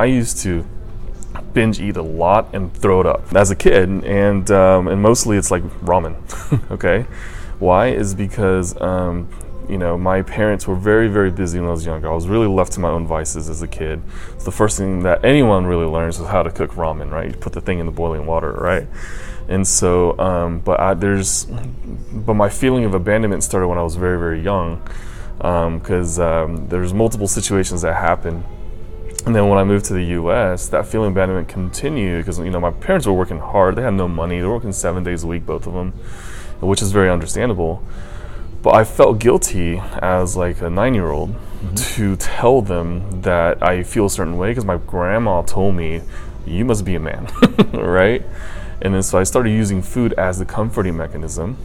I used to binge eat a lot and throw it up as a kid, and um, and mostly it's like ramen. okay, why is because um, you know my parents were very very busy when I was younger. I was really left to my own vices as a kid. The first thing that anyone really learns is how to cook ramen, right? You put the thing in the boiling water, right? And so, um, but I, there's, but my feeling of abandonment started when I was very very young, because um, there's multiple situations that happened and then when I moved to the U.S., that feeling of abandonment continued because you know my parents were working hard. They had no money. They were working seven days a week, both of them, which is very understandable. But I felt guilty as like a nine-year-old mm-hmm. to tell them that I feel a certain way because my grandma told me, "You must be a man," right? And then so I started using food as the comforting mechanism.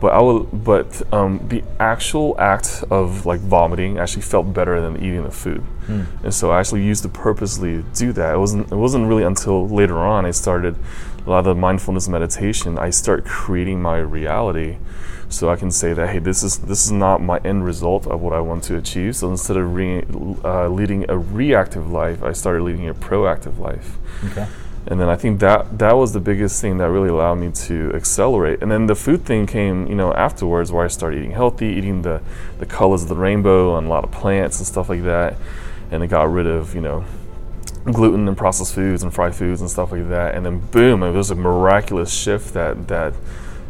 But I will, but um, the actual act of like vomiting actually felt better than eating the food. Mm. And so I actually used to purposely do that. It wasn't it wasn't really until later on I started a lot of the mindfulness meditation. I start creating my reality, so I can say that hey, this is this is not my end result of what I want to achieve. So instead of re, uh, leading a reactive life, I started leading a proactive life. Okay and then I think that that was the biggest thing that really allowed me to accelerate. And then the food thing came, you know, afterwards, where I started eating healthy, eating the the colors of the rainbow and a lot of plants and stuff like that, and it got rid of, you know, gluten and processed foods and fried foods and stuff like that. And then boom, it was a miraculous shift that that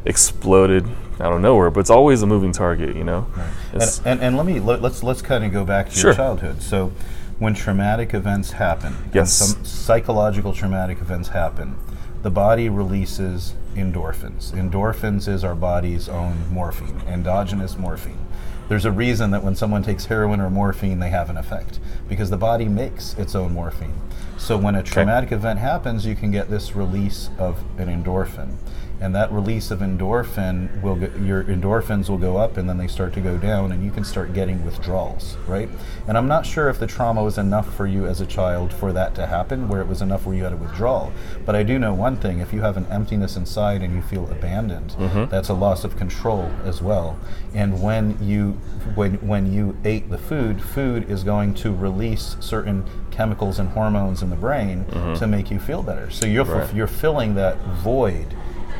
exploded out of nowhere. But it's always a moving target, you know. Right. And, and, and, let me let, let's let's kind of go back to sure. your childhood. So when traumatic events happen, yes. some psychological traumatic events happen, the body releases endorphins. Endorphins is our body's own morphine, endogenous morphine. There's a reason that when someone takes heroin or morphine, they have an effect because the body makes its own morphine. So when a traumatic okay. event happens, you can get this release of an endorphin and that release of endorphin will get, your endorphins will go up and then they start to go down and you can start getting withdrawals right and i'm not sure if the trauma was enough for you as a child for that to happen where it was enough where you had a withdrawal but i do know one thing if you have an emptiness inside and you feel abandoned mm-hmm. that's a loss of control as well and when you when when you ate the food food is going to release certain chemicals and hormones in the brain mm-hmm. to make you feel better so you're right. f- you're filling that void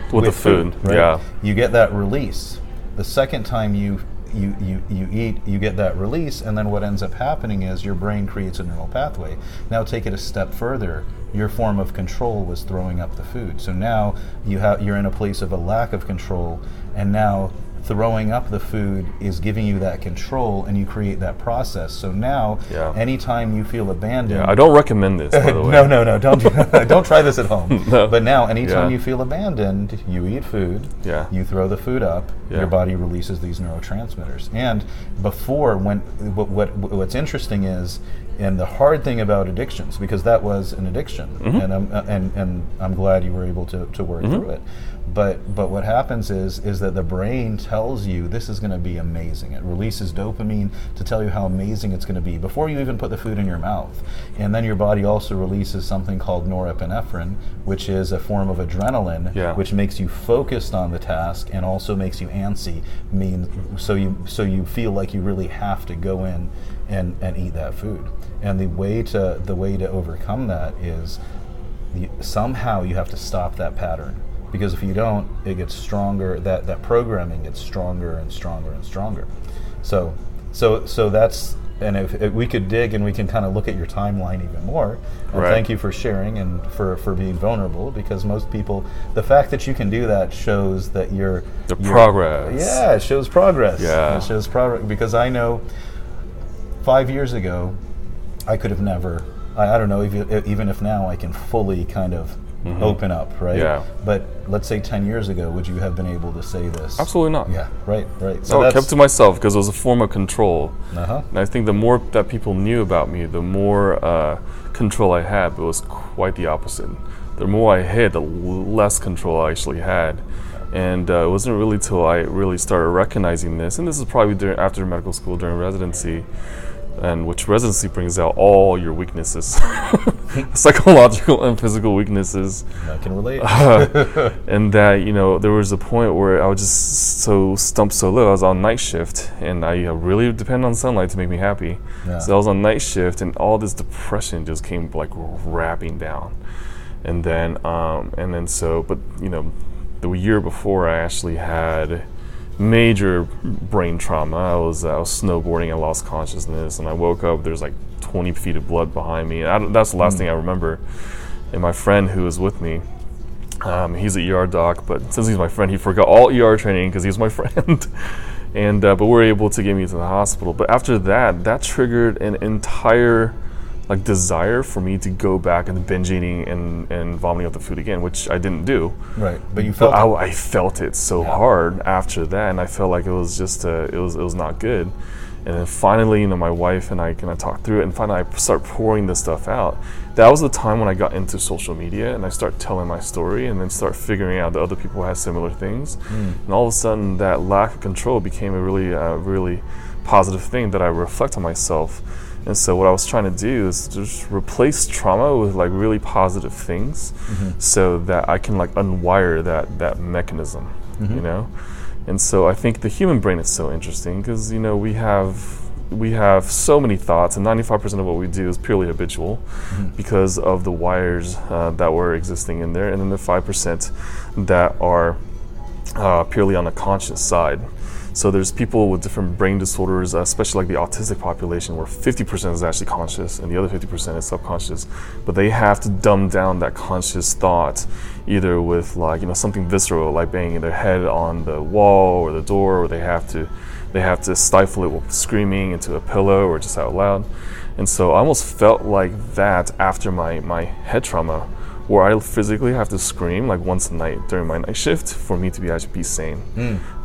with, with the food. food right? Yeah, you get that release. The second time you you, you, you eat, you get that release, and then what ends up happening is your brain creates a neural pathway. Now take it a step further. Your form of control was throwing up the food. So now you have you're in a place of a lack of control, and now throwing up the food is giving you that control and you create that process. So now, yeah. anytime you feel abandoned, yeah, I don't recommend this. By the way, no, no, no, don't don't try this at home. no. But now, anytime yeah. you feel abandoned, you eat food. Yeah. You throw the food up. Your body releases these neurotransmitters. And before, when what, what what's interesting is and the hard thing about addictions because that was an addiction mm-hmm. and I'm uh, and and I'm glad you were able to, to work mm-hmm. through it but but what happens is is that the brain tells you this is going to be amazing it releases dopamine to tell you how amazing it's going to be before you even put the food in your mouth and then your body also releases something called norepinephrine which is a form of adrenaline yeah. which makes you focused on the task and also makes you antsy mean so you so you feel like you really have to go in and, and eat that food. And the way to the way to overcome that is somehow you have to stop that pattern because if you don't, it gets stronger. That that programming gets stronger and stronger and stronger. So so so that's and if, if, we could dig and we can kind of look at your timeline even more and right. thank you for sharing and for, for being vulnerable because most people the fact that you can do that shows that you're the you're, progress yeah it shows progress yeah it shows progress because i know five years ago, I could have never. I, I don't know. Even, even if now I can fully kind of Mm-hmm. open up, right? Yeah. But let's say 10 years ago, would you have been able to say this? Absolutely not. Yeah, right, right. So, I kept to myself because it was a form of control. Uh-huh. And I think the more that people knew about me, the more uh, control I had, but it was quite the opposite. The more I hid, the less control I actually had. And uh, it wasn't really till I really started recognizing this, and this is probably during, after medical school during residency, and which residency brings out all your weaknesses, psychological and physical weaknesses. I can relate. and that you know there was a point where I was just so stumped so low. I was on night shift, and I uh, really depend on sunlight to make me happy. Yeah. So I was on night shift, and all this depression just came like wrapping down. And then, um, and then so, but you know, the year before I actually had major brain trauma. I was I was snowboarding. I lost consciousness, and I woke up. There's like 20 feet of blood behind me. I that's the last thing I remember. And my friend who was with me, um, he's an ER doc, but since he's my friend, he forgot all ER training because he was my friend. and uh, but we were able to get me to the hospital. But after that, that triggered an entire like desire for me to go back and binge eating and, and vomiting up the food again, which I didn't do. right, but you But felt I, it. I felt it so Yeah. hard after that, and I felt like it was just uh, it was it was not good. And then finally, you know, my wife and I kind of talked through it, and finally, I start pouring this stuff out. That was the time when I got into social media, and I start telling my story, and then start figuring out that other people had similar things. Hmm. And all of a sudden, that lack of control became a really, uh, really positive thing that I reflect on myself. And so, what I was trying to do is just replace trauma with like really positive things, so that I can like unwire that that mechanism, you know. And so, I think the human brain is so interesting because you know we have we have so many thoughts, and 95% of what we do is purely habitual because of the wires uh, that were existing in there, and then the 5% that are uh, purely on the conscious side. So there's people with different brain disorders, uh, especially like the autistic population, where 50% is actually conscious and the other 50% is subconscious. But they have to dumb down that conscious thought, either with like you know something visceral, like banging their head on the wall or the door, or they have to they have to stifle it with screaming into a pillow or just out loud. And so I almost felt like that after my my head trauma, where I physically have to scream like once a night during my night shift for me to be actually be sane.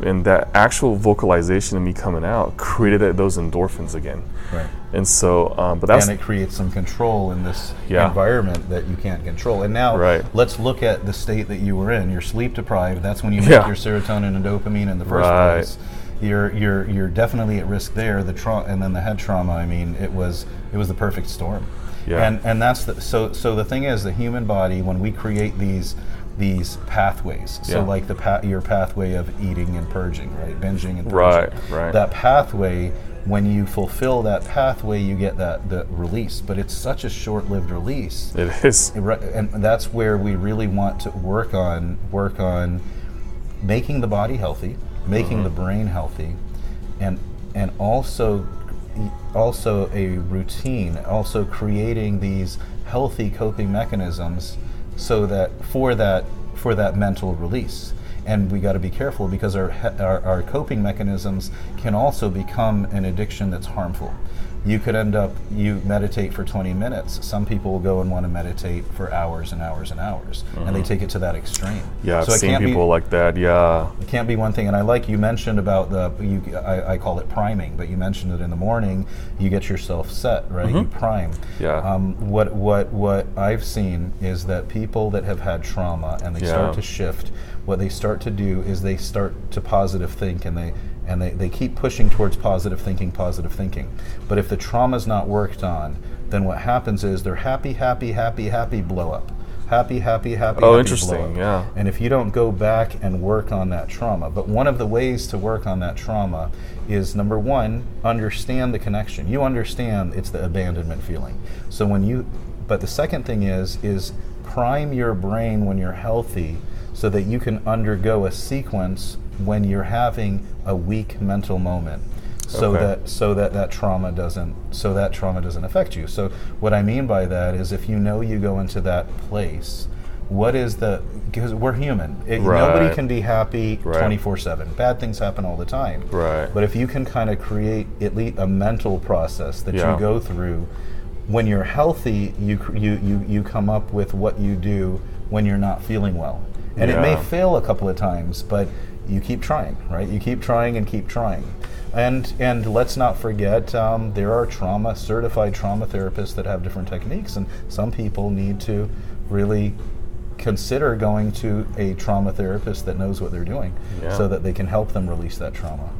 And that actual vocalization of me coming out created those endorphins again. Right. And so, um, but that's and it creates some control in this Yeah. environment that you can't control. And now, Right. let's look at the state that you were in. You're sleep deprived. That's when you make Yeah. your serotonin and dopamine in the first Right. place. You're you're you're definitely at risk there. The tra- and then the head trauma. I mean, it was it was the perfect storm. Yeah. And and that's the so so the thing is the human body when we create these these pathways. So Yeah. like the pa- your pathway of eating and purging, right? Binging and purging. Right, right. That pathway when you fulfill that pathway you get that the release but it's such a short-lived release it is. And that's where we really want to work on work on making the body healthy making mm-hmm. the brain healthy and and also also a routine also creating these healthy coping mechanisms so that for that for that mental release. And we got to be careful because our, our our coping mechanisms can also become an addiction that's harmful you could end up you meditate for 20 minutes some people will go and want to meditate for hours and hours and hours and they take it to that extreme Yeah, I've so it seen can't people be, like that. Yeah. it can't be one thing and i like you mentioned about the you I, I call it priming but you mentioned it in the morning you get yourself set right you prime Mm-hmm. Yeah. um, what what what i've seen is that people that have had trauma and they Yeah. start to shift what they start to do is they start to positive think and they and they, they keep pushing towards positive thinking positive thinking but if the trauma's not worked on then what happens is they're happy happy happy happy blow up happy happy happy Oh, happy, interesting, blow up. yeah. and if you don't go back and work on that trauma, but one of the ways to work on that trauma is number one, understand the connection. You understand it's the abandonment feeling. So when you, but the second thing is, is prime your brain when you're healthy so that you can undergo a sequence when you're having a weak mental moment so Okay. that so that that trauma doesn't so that trauma doesn't affect you so what i mean by that is if you know you go into that place what is the because we're human It- nobody can be happy Right. 24 7 bad things happen all the time Right. but if you can kind of create at least a mental process that Yeah. you go through when you're healthy you, you you you come up with what you do when you're not feeling well and it may fail a couple of times but you keep trying right? You keep trying and keep trying. And and let's not forget um, there are trauma certified trauma therapists that have different techniques and some people need to really consider going to a trauma therapist that knows what they're doing Yeah. so that they can help them release that trauma